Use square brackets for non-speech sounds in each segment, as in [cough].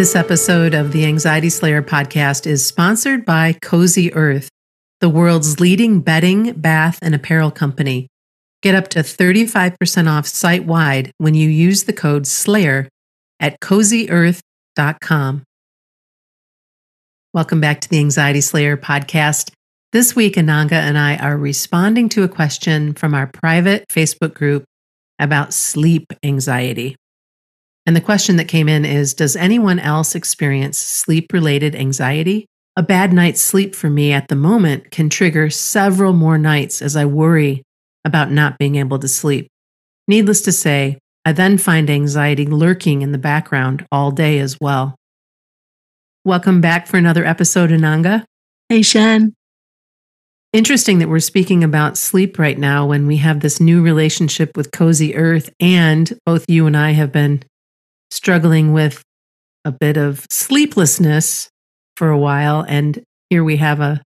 This episode of the Anxiety Slayer podcast is sponsored by Cozy Earth, the world's leading bedding, bath, and apparel company. Get up to 35% off site wide when you use the code SLAYER at cozyearth.com. Welcome back to the Anxiety Slayer podcast. This week, Ananga and I are responding to a question from our private Facebook group about sleep anxiety. And the question that came in is Does anyone else experience sleep related anxiety? A bad night's sleep for me at the moment can trigger several more nights as I worry about not being able to sleep. Needless to say, I then find anxiety lurking in the background all day as well. Welcome back for another episode, Ananga. Hey, Shan. Interesting that we're speaking about sleep right now when we have this new relationship with Cozy Earth, and both you and I have been struggling with a bit of sleeplessness for a while. And here we have a,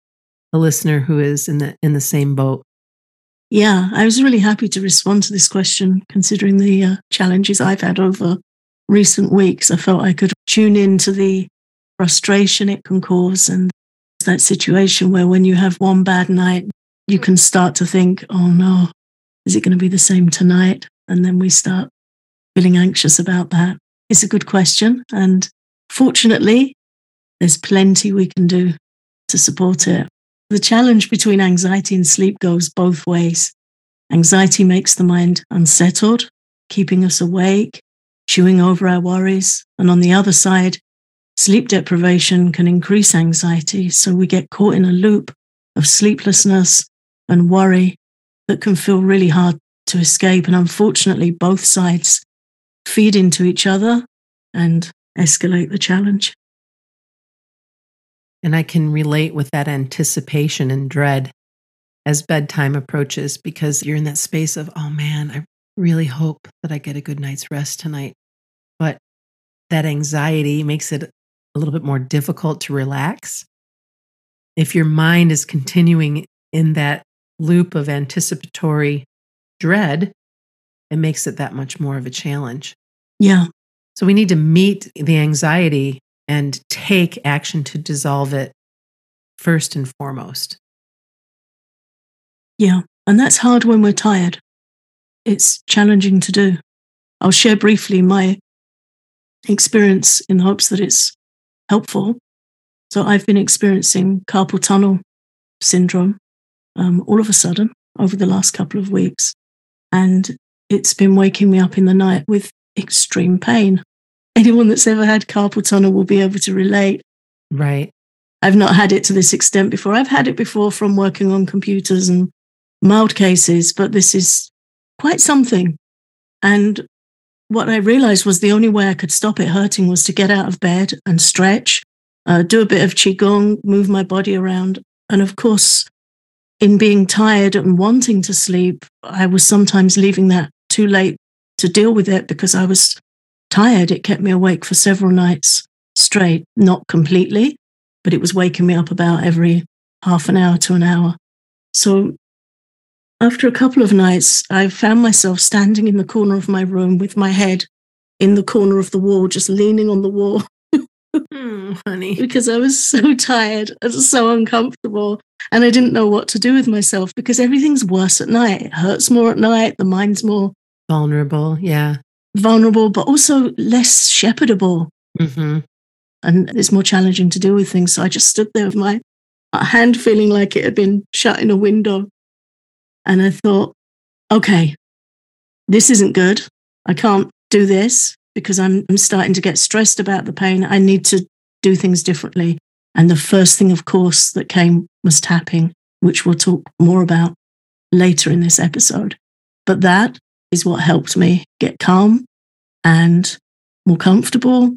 a listener who is in the in the same boat. Yeah, I was really happy to respond to this question, considering the uh, challenges I've had over recent weeks. I felt I could tune into the frustration it can cause and that situation where when you have one bad night, you can start to think, oh no, is it going to be the same tonight? And then we start feeling anxious about that. It's a good question. And fortunately, there's plenty we can do to support it. The challenge between anxiety and sleep goes both ways. Anxiety makes the mind unsettled, keeping us awake, chewing over our worries. And on the other side, sleep deprivation can increase anxiety. So we get caught in a loop of sleeplessness and worry that can feel really hard to escape. And unfortunately, both sides feed into each other and escalate the challenge. And I can relate with that anticipation and dread as bedtime approaches because you're in that space of, oh man, I really hope that I get a good night's rest tonight. But that anxiety makes it a little bit more difficult to relax. If your mind is continuing in that loop of anticipatory dread, it makes it that much more of a challenge. Yeah. So we need to meet the anxiety and take action to dissolve it first and foremost. Yeah. And that's hard when we're tired. It's challenging to do. I'll share briefly my experience in hopes that it's helpful. So I've been experiencing carpal tunnel syndrome um, all of a sudden over the last couple of weeks. And it's been waking me up in the night with extreme pain. Anyone that's ever had carpal tunnel will be able to relate. Right. I've not had it to this extent before. I've had it before from working on computers and mild cases, but this is quite something. And what I realized was the only way I could stop it hurting was to get out of bed and stretch, uh, do a bit of Qigong, move my body around. And of course, in being tired and wanting to sleep, I was sometimes leaving that too late to deal with it because I was tired. It kept me awake for several nights straight, not completely, but it was waking me up about every half an hour to an hour. So after a couple of nights, I found myself standing in the corner of my room with my head in the corner of the wall, just leaning on the wall. [laughs] mm, honey. Because I was so tired and so uncomfortable. And I didn't know what to do with myself because everything's worse at night. It hurts more at night. The mind's more vulnerable. Yeah. Vulnerable, but also less shepherdable. Mm-hmm. And it's more challenging to deal with things. So I just stood there with my hand feeling like it had been shut in a window. And I thought, okay, this isn't good. I can't do this because I'm, I'm starting to get stressed about the pain. I need to do things differently. And the first thing, of course, that came was tapping, which we'll talk more about later in this episode. But that is what helped me get calm and more comfortable.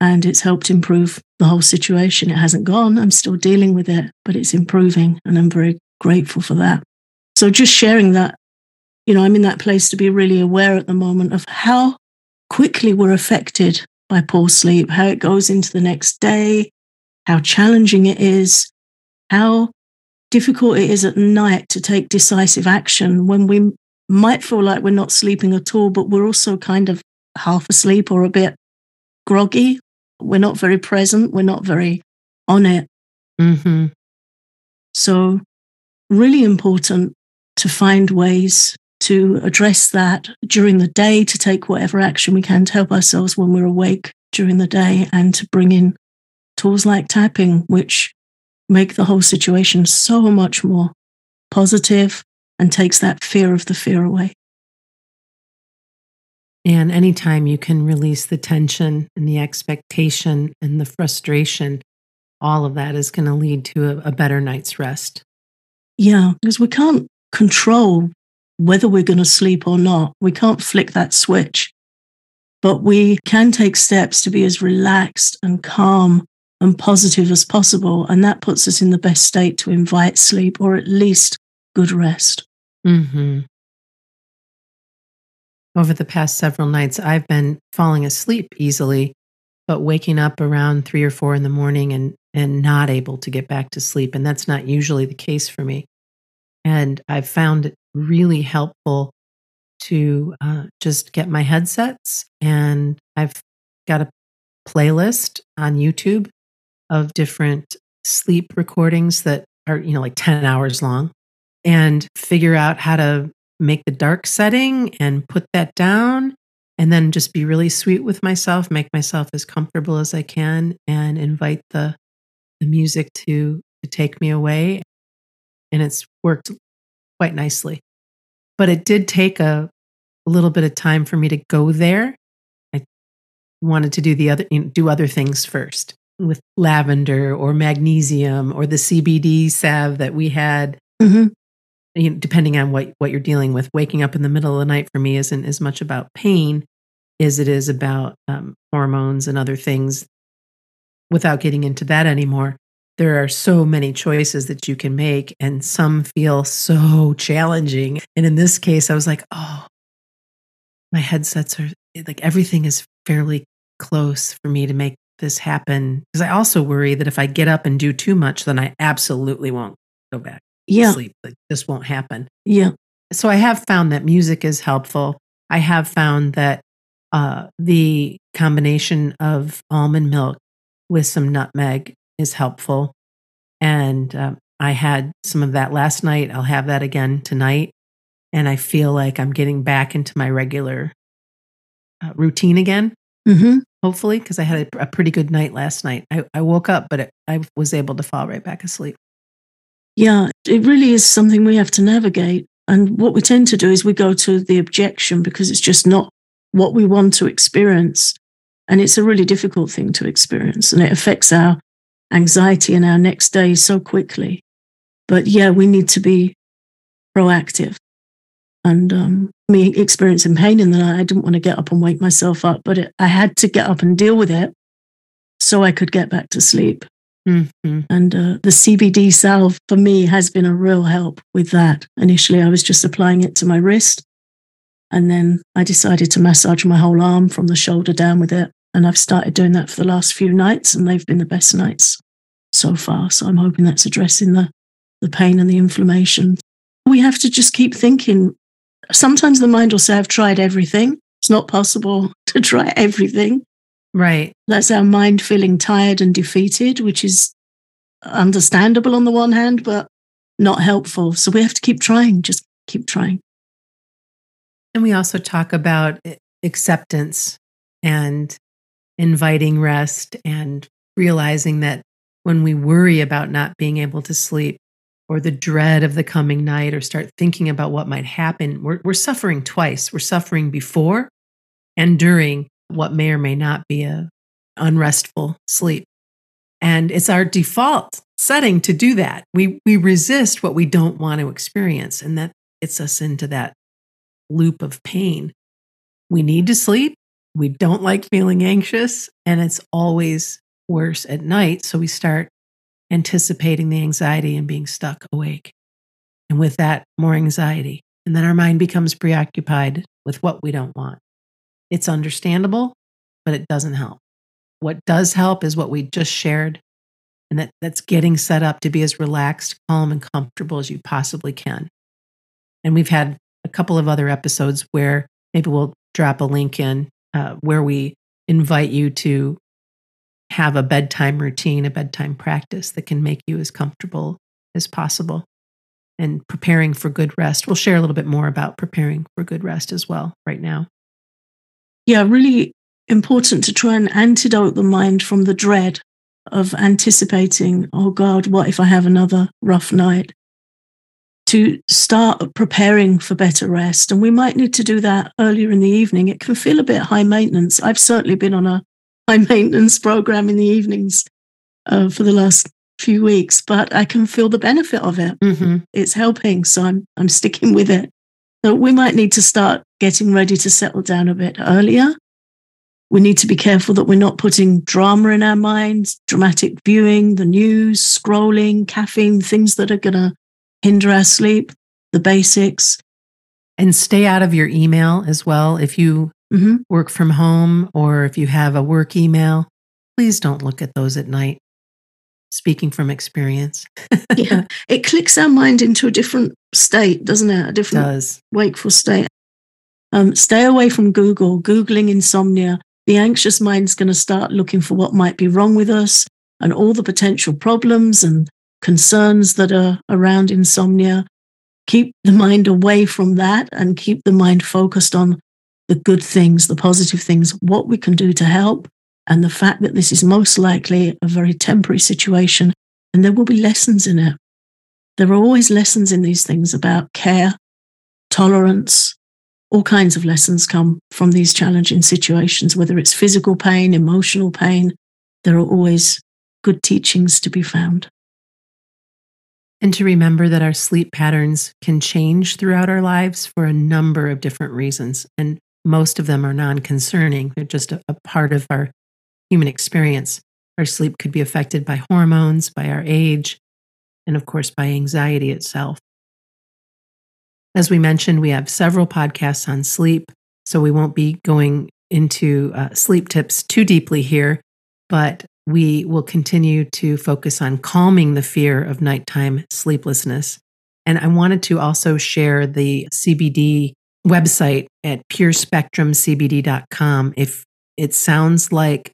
And it's helped improve the whole situation. It hasn't gone. I'm still dealing with it, but it's improving. And I'm very grateful for that. So just sharing that, you know, I'm in that place to be really aware at the moment of how quickly we're affected by poor sleep, how it goes into the next day, how challenging it is, how difficult it is at night to take decisive action when we might feel like we're not sleeping at all, but we're also kind of half asleep or a bit groggy we're not very present, we're not very on it. Mm-hmm. So, really important to find ways to address that during the day, to take whatever action we can to help ourselves when we're awake during the day, and to bring in tools like tapping, which make the whole situation so much more positive and takes that fear of the fear away. And anytime you can release the tension and the expectation and the frustration, all of that is going to lead to a, a better night's rest. Yeah, because we can't control whether we're going to sleep or not. We can't flick that switch. But we can take steps to be as relaxed and calm and positive as possible. And that puts us in the best state to invite sleep or at least good rest. Mm-hmm. Over the past several nights, I've been falling asleep easily, but waking up around three or four in the morning and, and not able to get back to sleep. And that's not usually the case for me. And I've found it really helpful to uh, just get my headsets. And I've got a playlist on YouTube of different sleep recordings that are, you know, like 10 hours long and figure out how to make the dark setting and put that down and then just be really sweet with myself, make myself as comfortable as I can and invite the the music to to take me away and it's worked quite nicely. But it did take a, a little bit of time for me to go there. I wanted to do the other you know, do other things first with lavender or magnesium or the CBD salve that we had. Mm-hmm. You know, depending on what, what you're dealing with, waking up in the middle of the night for me isn't as much about pain as it is about um, hormones and other things. Without getting into that anymore, there are so many choices that you can make, and some feel so challenging. And in this case, I was like, oh, my headsets are like everything is fairly close for me to make this happen because I also worry that if I get up and do too much, then I absolutely won't go back yeah. sleep. Like this won't happen. Yeah. So I have found that music is helpful. I have found that uh, the combination of almond milk with some nutmeg is helpful. And um, I had some of that last night. I'll have that again tonight. And I feel like I'm getting back into my regular uh, routine again Mm-hmm. hopefully, because I had a, a, pretty good night last night. I, I woke up, but it, I was able to fall right back asleep. Yeah, it really is something we have to navigate. And what we tend to do is we go to the objection because it's just not what we want to experience. And it's a really difficult thing to experience. And it affects our anxiety and our next day so quickly. But yeah, we need to be proactive and um, me experiencing pain in the night, I didn't want to get up and wake myself up, but it, I had to get up and deal with it so I could get back to sleep. Mm-hmm. And uh, the CBD salve for me has been a real help with that. Initially, I was just applying it to my wrist. And then I decided to massage my whole arm from the shoulder down with it. And I've started doing that for the last few nights, and they've been the best nights so far. So I'm hoping that's addressing the, the pain and the inflammation. We have to just keep thinking sometimes the mind will say, I've tried everything. It's not possible [laughs] to try everything. Right. That's our mind feeling tired and defeated, which is understandable on the one hand, but not helpful. So we have to keep trying, just keep trying. And we also talk about eh, acceptance and inviting rest and realizing that when we worry about not being able to sleep, or the dread of the coming night or start thinking about what might happen, we're, we're suffering twice. We're suffering before and during what may or may not be a unrestful sleep. And it's our default setting to do that. We, we resist what we don't want to experience, and that gets us into that loop of pain. We need to sleep. We don't like feeling anxious, and it's always worse at night. So we start anticipating the anxiety and being stuck awake. And with that, more anxiety. And then our mind becomes preoccupied with what we don't want. It's understandable, but it doesn't help. What does help is what we just shared, and that, that's getting set up to be as relaxed, calm, and comfortable as you possibly can. And we've had a couple of other episodes where maybe we'll drop a link in uh, where we invite you to have a bedtime routine, a bedtime practice that can make you as comfortable as possible and preparing for good rest. We'll share a little bit more about preparing for good rest as well right now. Yeah, really important to try and antidote the mind from the dread of anticipating, oh God, what if I have another rough night? To start preparing for better rest. And we might need to do that earlier in the evening. It can feel a bit high maintenance. I've certainly been on a high maintenance program in the evenings uh, for the last few weeks, but I can feel the benefit of it. Mm-hmm. It's helping. So I'm, I'm sticking with it. So we might need to start getting ready to settle down a bit earlier we need to be careful that we're not putting drama in our minds, dramatic viewing, the news, scrolling, caffeine, things that are going to hinder our sleep, the basics. And stay out of your email as well. If you mm-hmm. work from home or if you have a work email, please don't look at those at night. Speaking from experience. yeah, [laughs] it clicks our mind into a different state, doesn't it? A different Does. wakeful state. Um, stay away from Google. Googling insomnia the anxious mind's going to start looking for what might be wrong with us and all the potential problems and concerns that are around insomnia. Keep the mind away from that and keep the mind focused on the good things, the positive things, what we can do to help, and the fact that this is most likely a very temporary situation and there will be lessons in it. There are always lessons in these things about care, tolerance, all kinds of lessons come from these challenging situations, whether it's physical pain, emotional pain, there are always good teachings to be found. And to remember that our sleep patterns can change throughout our lives for a number of different reasons. And most of them are non concerning, they're just a, a, part of our human experience. Our sleep could be affected by hormones, by our age, and of course, by anxiety itself. As we mentioned, we have several podcasts on sleep, so we won't be going into uh, sleep tips too deeply here, but we will continue to focus on calming the fear of nighttime sleeplessness. And I wanted to also share the CBD website at purespectrumcbd.com. If it sounds like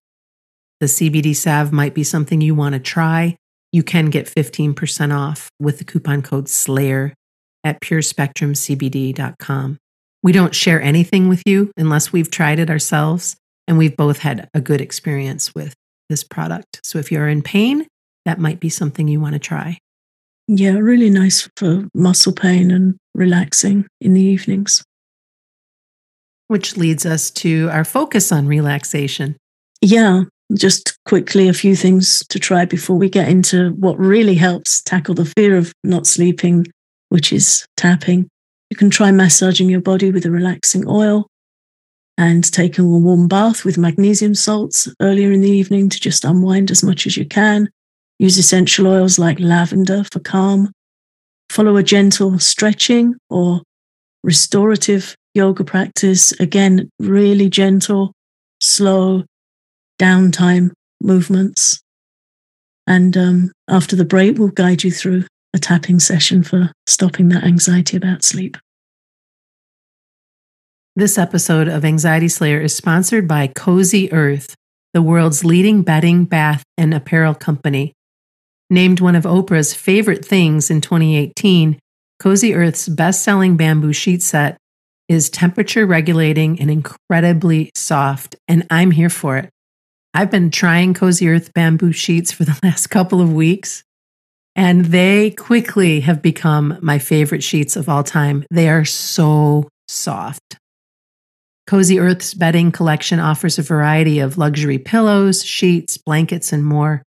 the CBD salve might be something you want to try, you can get 15% off with the coupon code SLAYER at purespectrumcbd.com. We don't share anything with you unless we've tried it ourselves and we've both had a good experience with this product. So if you're in pain, that might be something you want to try. Yeah, really nice for muscle pain and relaxing in the evenings. Which leads us to our focus on relaxation. Yeah, just quickly a few things to try before we get into what really helps tackle the fear of not sleeping which is tapping. You can try massaging your body with a relaxing oil and taking a warm bath with magnesium salts earlier in the evening to just unwind as much as you can. Use essential oils like lavender for calm. Follow a gentle stretching or restorative yoga practice. Again, really gentle, slow, downtime movements. And um, after the break, we'll guide you through a tapping session for stopping that anxiety about sleep. This episode of Anxiety Slayer is sponsored by Cozy Earth, the world's leading bedding, bath, and apparel company. Named one of Oprah's favorite things in 2018, Cozy Earth's best selling bamboo sheet set is temperature regulating and incredibly soft, and I'm here for it. I've been trying Cozy Earth bamboo sheets for the [laughs] last couple of weeks, and they quickly have become my favorite sheets of all time. They are so soft. Cozy Earth's bedding collection offers a variety of luxury pillows, sheets, blankets, and more.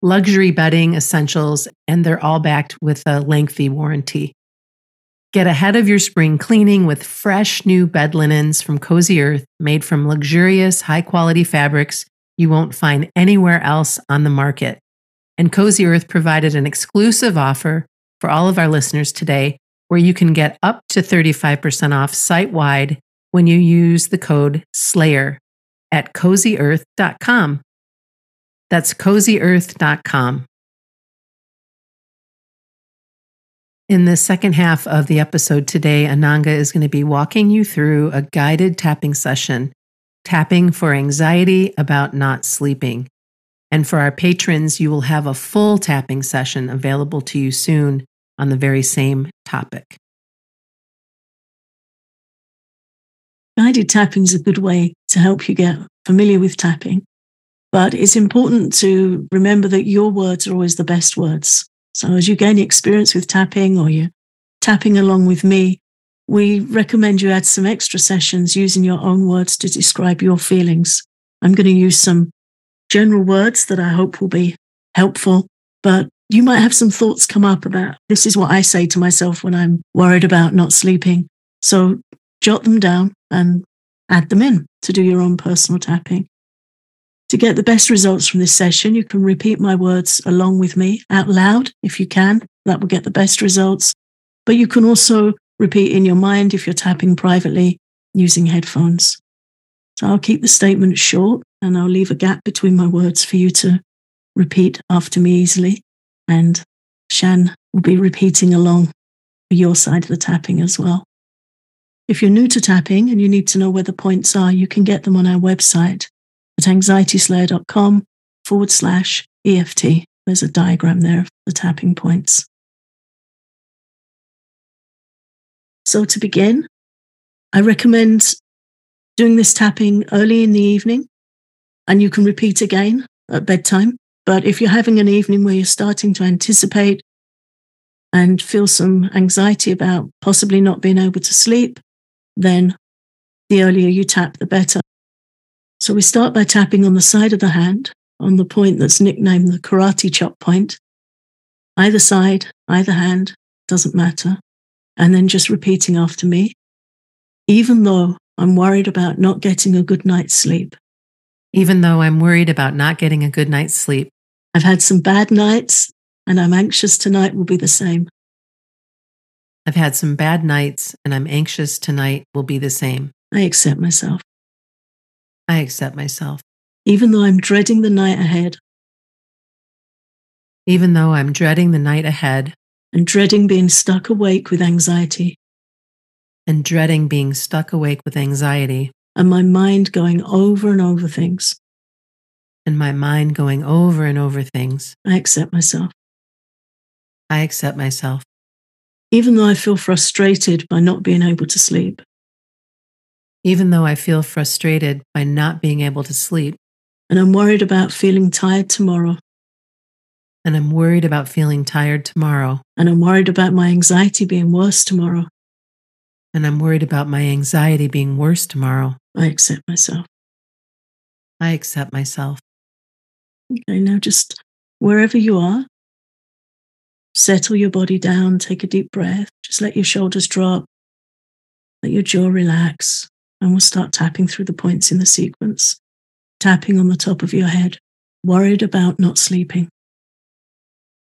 Luxury bedding essentials, and they're all backed with a lengthy warranty. Get ahead of your spring cleaning with fresh new bed linens from Cozy Earth, made from luxurious, high quality fabrics you won't find anywhere else on the market. And Cozy Earth provided an exclusive offer for all of our listeners today where you can get up to 35% off site wide when you use the code SLAYER at cozyearth.com. That's cozyearth.com. In the second half of the episode today, Ananga is going to be walking you through a guided tapping session, tapping for anxiety about not sleeping. And for our patrons, you will have a full tapping session available to you soon on the very same topic. Guided tapping is a good way to help you get familiar with tapping, but it's important to remember that your words are always the best words. So as you gain experience with tapping or you're tapping along with me, we recommend you add some extra sessions using your own words to describe your feelings. I'm going to use some general words that I hope will be helpful, but you might have some thoughts come up about this is what I say to myself when I'm worried about not sleeping. So jot them down and add them in to do your own personal tapping. To get the best results from this session, you can repeat my words along with me out loud if you can. That will get the best results. But you can also repeat in your mind if you're tapping privately using headphones. So I'll keep the statement short and I'll leave a gap between my words for you to repeat after me easily. And Shan will be repeating along for your side of the tapping as well. If you're new to tapping and you need to know where the points are, you can get them on our website at anxietyslayer.com forward slash EFT. There's a diagram there of the tapping points. So to begin, I recommend doing this tapping early in the evening and you can repeat again at bedtime. But if you're having an evening where you're starting to anticipate and feel some anxiety about possibly not being able to sleep, then the earlier you tap, the better. So we start by tapping on the side of the hand on the point that's nicknamed the karate chop point. Either side, either hand, doesn't matter and then just repeating after me, even though I'm worried about not getting a good night's sleep. Even though I'm worried about not getting a good night's sleep. I've had some bad nights and I'm anxious tonight will be the same. I've had some bad nights and I'm anxious tonight will be the same. I accept myself. I accept myself. Even though I'm dreading the night ahead. Even though I'm dreading the night ahead and dreading being stuck awake with anxiety. And dreading being stuck awake with anxiety. And my mind going over and over things. And my mind going over and over things. I accept myself. I accept myself. Even though I feel frustrated by not being able to sleep. Even though I feel frustrated by not being able to sleep. And I'm worried about feeling tired tomorrow and I'm worried about feeling tired tomorrow. And I'm worried about my anxiety being worse tomorrow. And I'm worried about my anxiety being worse tomorrow. I accept myself. I accept myself. Okay, now just wherever you are, settle your body down, take a deep breath, just let your shoulders drop, let your jaw relax, and we'll start tapping through the points in the sequence. Tapping on the top of your head, worried about not sleeping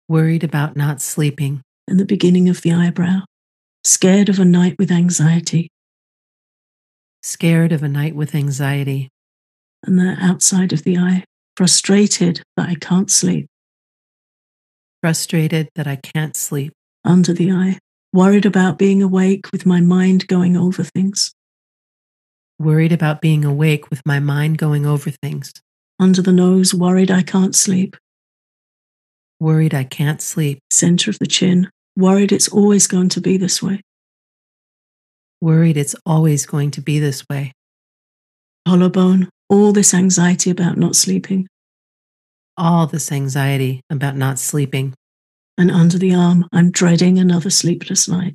worried about not sleeping, and the beginning of the eyebrow, scared of a night with anxiety, scared of a night with anxiety, and the outside of the eye, frustrated that I can't sleep, frustrated that I can't sleep, under the eye, worried about being awake with my mind going over things. Worried about being awake with my mind going over things. Under the nose, worried I can't sleep worried I can't sleep, center of the chin, worried it's always going to be this way, worried it's always going to be this way, collarbone, all this anxiety about not sleeping, all this anxiety about not sleeping, and under the arm, I'm dreading another sleepless night.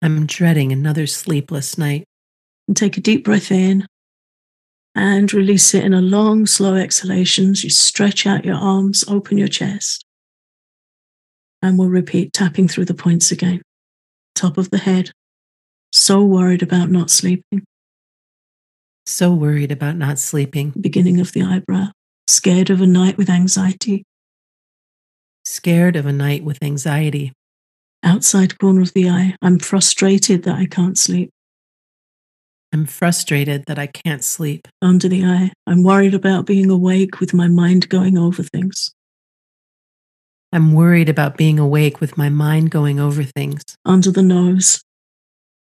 I'm dreading another sleepless night. And take a deep breath in and release it in a long, slow exhalations. You stretch out your arms, open your chest. And we'll repeat tapping through the points again. Top of the head. So worried about not sleeping. So worried about not sleeping. Beginning of the eyebrow. Scared of a night with anxiety. Scared of a night with anxiety. Outside corner of the eye. I'm frustrated that I can't sleep. I'm frustrated that I can't sleep. Under the eye, I'm worried about being awake with my mind going over things. I'm worried about being awake with my mind going over things. Under the nose,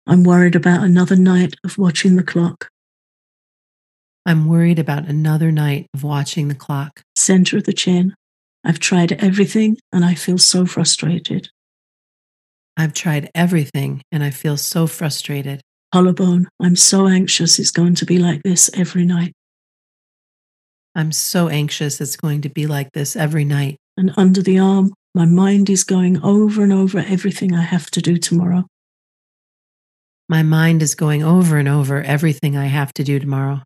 I'm worried about another night of watching the clock. I'm worried about another night of watching the clock. Center of the chin. I've tried everything and I feel so frustrated. I've tried everything and I feel so frustrated. Collarbone. I'm so anxious it's going to be like this every night. I'm so anxious it's going to be like this every night. And under the arm, my mind is going over and over everything I have to do tomorrow. My mind is going over and over everything I have to do tomorrow.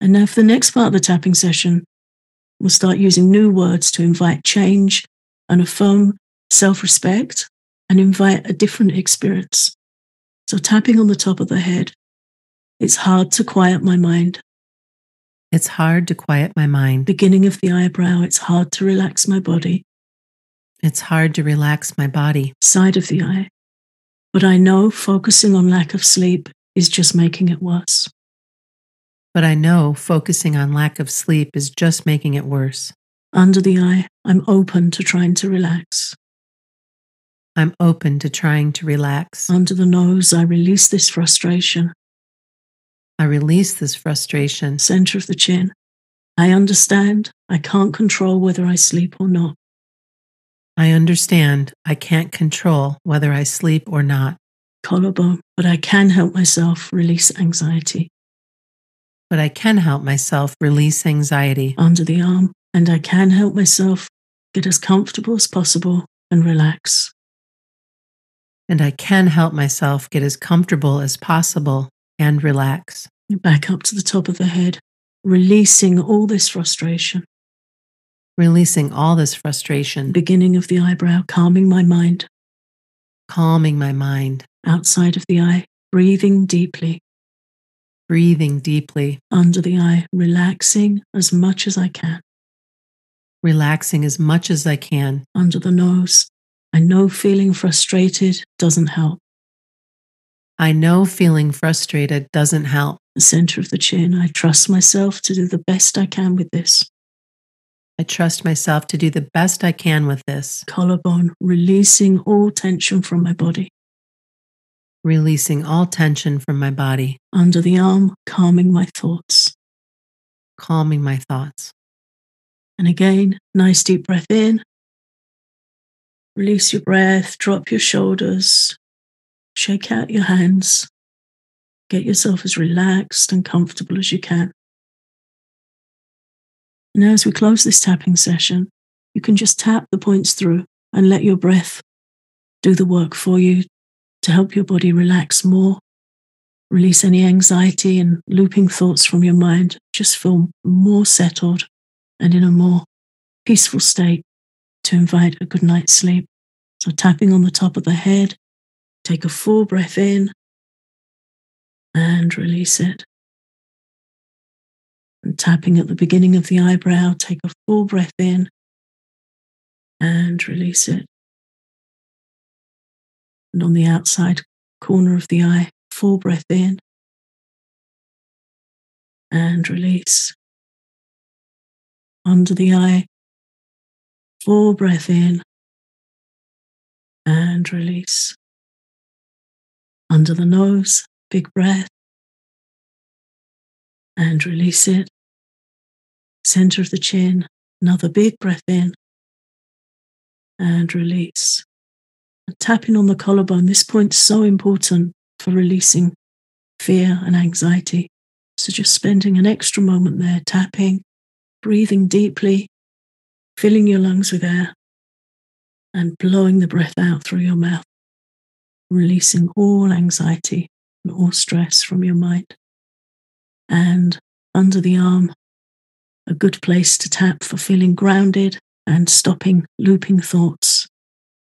And now, for the next part of the tapping session, we'll start using new words to invite change and affirm self respect and invite a different experience. So, tapping on the top of the head, it's hard to quiet my mind. It's hard to quiet my mind. Beginning of the eyebrow, it's hard to relax my body. It's hard to relax my body. Side of the eye. But I know focusing on lack of sleep is just making it worse. But I know focusing on lack of sleep is just making it worse. Under the eye, I'm open to trying to relax. I'm open to trying to relax. Under the nose, I release this frustration. I release this frustration. Center of the chin. I understand I can't control whether I sleep or not. I understand I can't control whether I sleep or not. Collarbone, but I can help myself release anxiety. But I can help myself release anxiety. Under the arm, and I can help myself get as comfortable as possible and relax. And I can help myself get as comfortable as possible and relax. Back up to the top of the head, releasing all this frustration. Releasing all this frustration. Beginning of the eyebrow, calming my mind. Calming my mind. Outside of the eye, breathing deeply. Breathing deeply. Under the eye, relaxing as much as I can. Relaxing as much as I can. Under the nose, I know feeling frustrated doesn't help. I know feeling frustrated doesn't help. The center of the chin, I trust myself to do the best I can with this. I trust myself to do the best I can with this. Collarbone, releasing all tension from my body. Releasing all tension from my body. Under the arm, calming my thoughts. Calming my thoughts. And again, nice deep breath in. Release your breath, drop your shoulders, shake out your hands. Get yourself as relaxed and comfortable as you can. Now, as we close this tapping session, you can just tap the points through and let your breath do the work for you to help your body relax more, release any anxiety and looping thoughts from your mind. Just feel more settled and in a more peaceful state to invite a good night's sleep. So, tapping on the top of the head, take a full breath in and release it and tapping at the beginning of the eyebrow, take a full breath in and release it. And on the outside corner of the eye, full breath in and release. Under the eye, full breath in and release. Under the nose, big breath and release it center of the chin, another big breath in and release. And tapping on the collarbone, this point's so important for releasing fear and anxiety. So just spending an extra moment there, tapping, breathing deeply, filling your lungs with air, and blowing the breath out through your mouth, releasing all anxiety and all stress from your mind. And under the arm, a good place to tap for feeling grounded and stopping looping thoughts.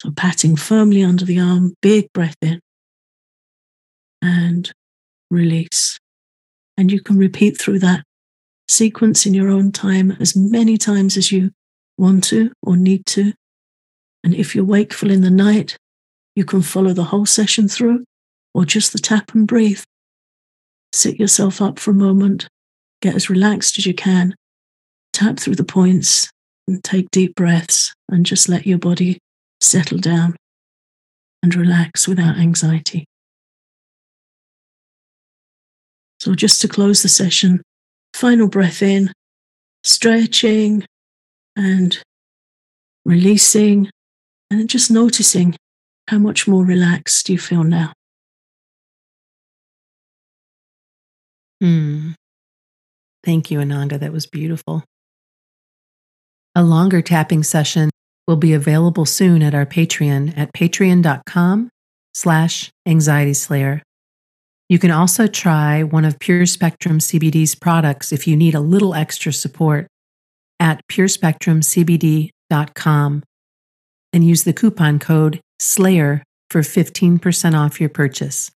So, patting firmly under the arm, big breath in and release. And you can repeat through that sequence in your own time as many times as you want to or need to. And if you're wakeful in the night, you can follow the whole session through or just the tap and breathe. Sit yourself up for a moment, get as relaxed as you can, tap through the points and take deep breaths and just let your body settle down and relax without anxiety. So, just to close the session, final breath in, stretching and releasing, and just noticing how much more relaxed you feel now. Hmm. Thank you, Ananga. That was beautiful. A longer tapping session will be available soon at our Patreon at patreon.com slash anxiety slayer. You can also try one of Pure Spectrum CBD's products if you need a little extra support at purespectrumcbd.com and use the coupon code SLAYER for 15% off your purchase.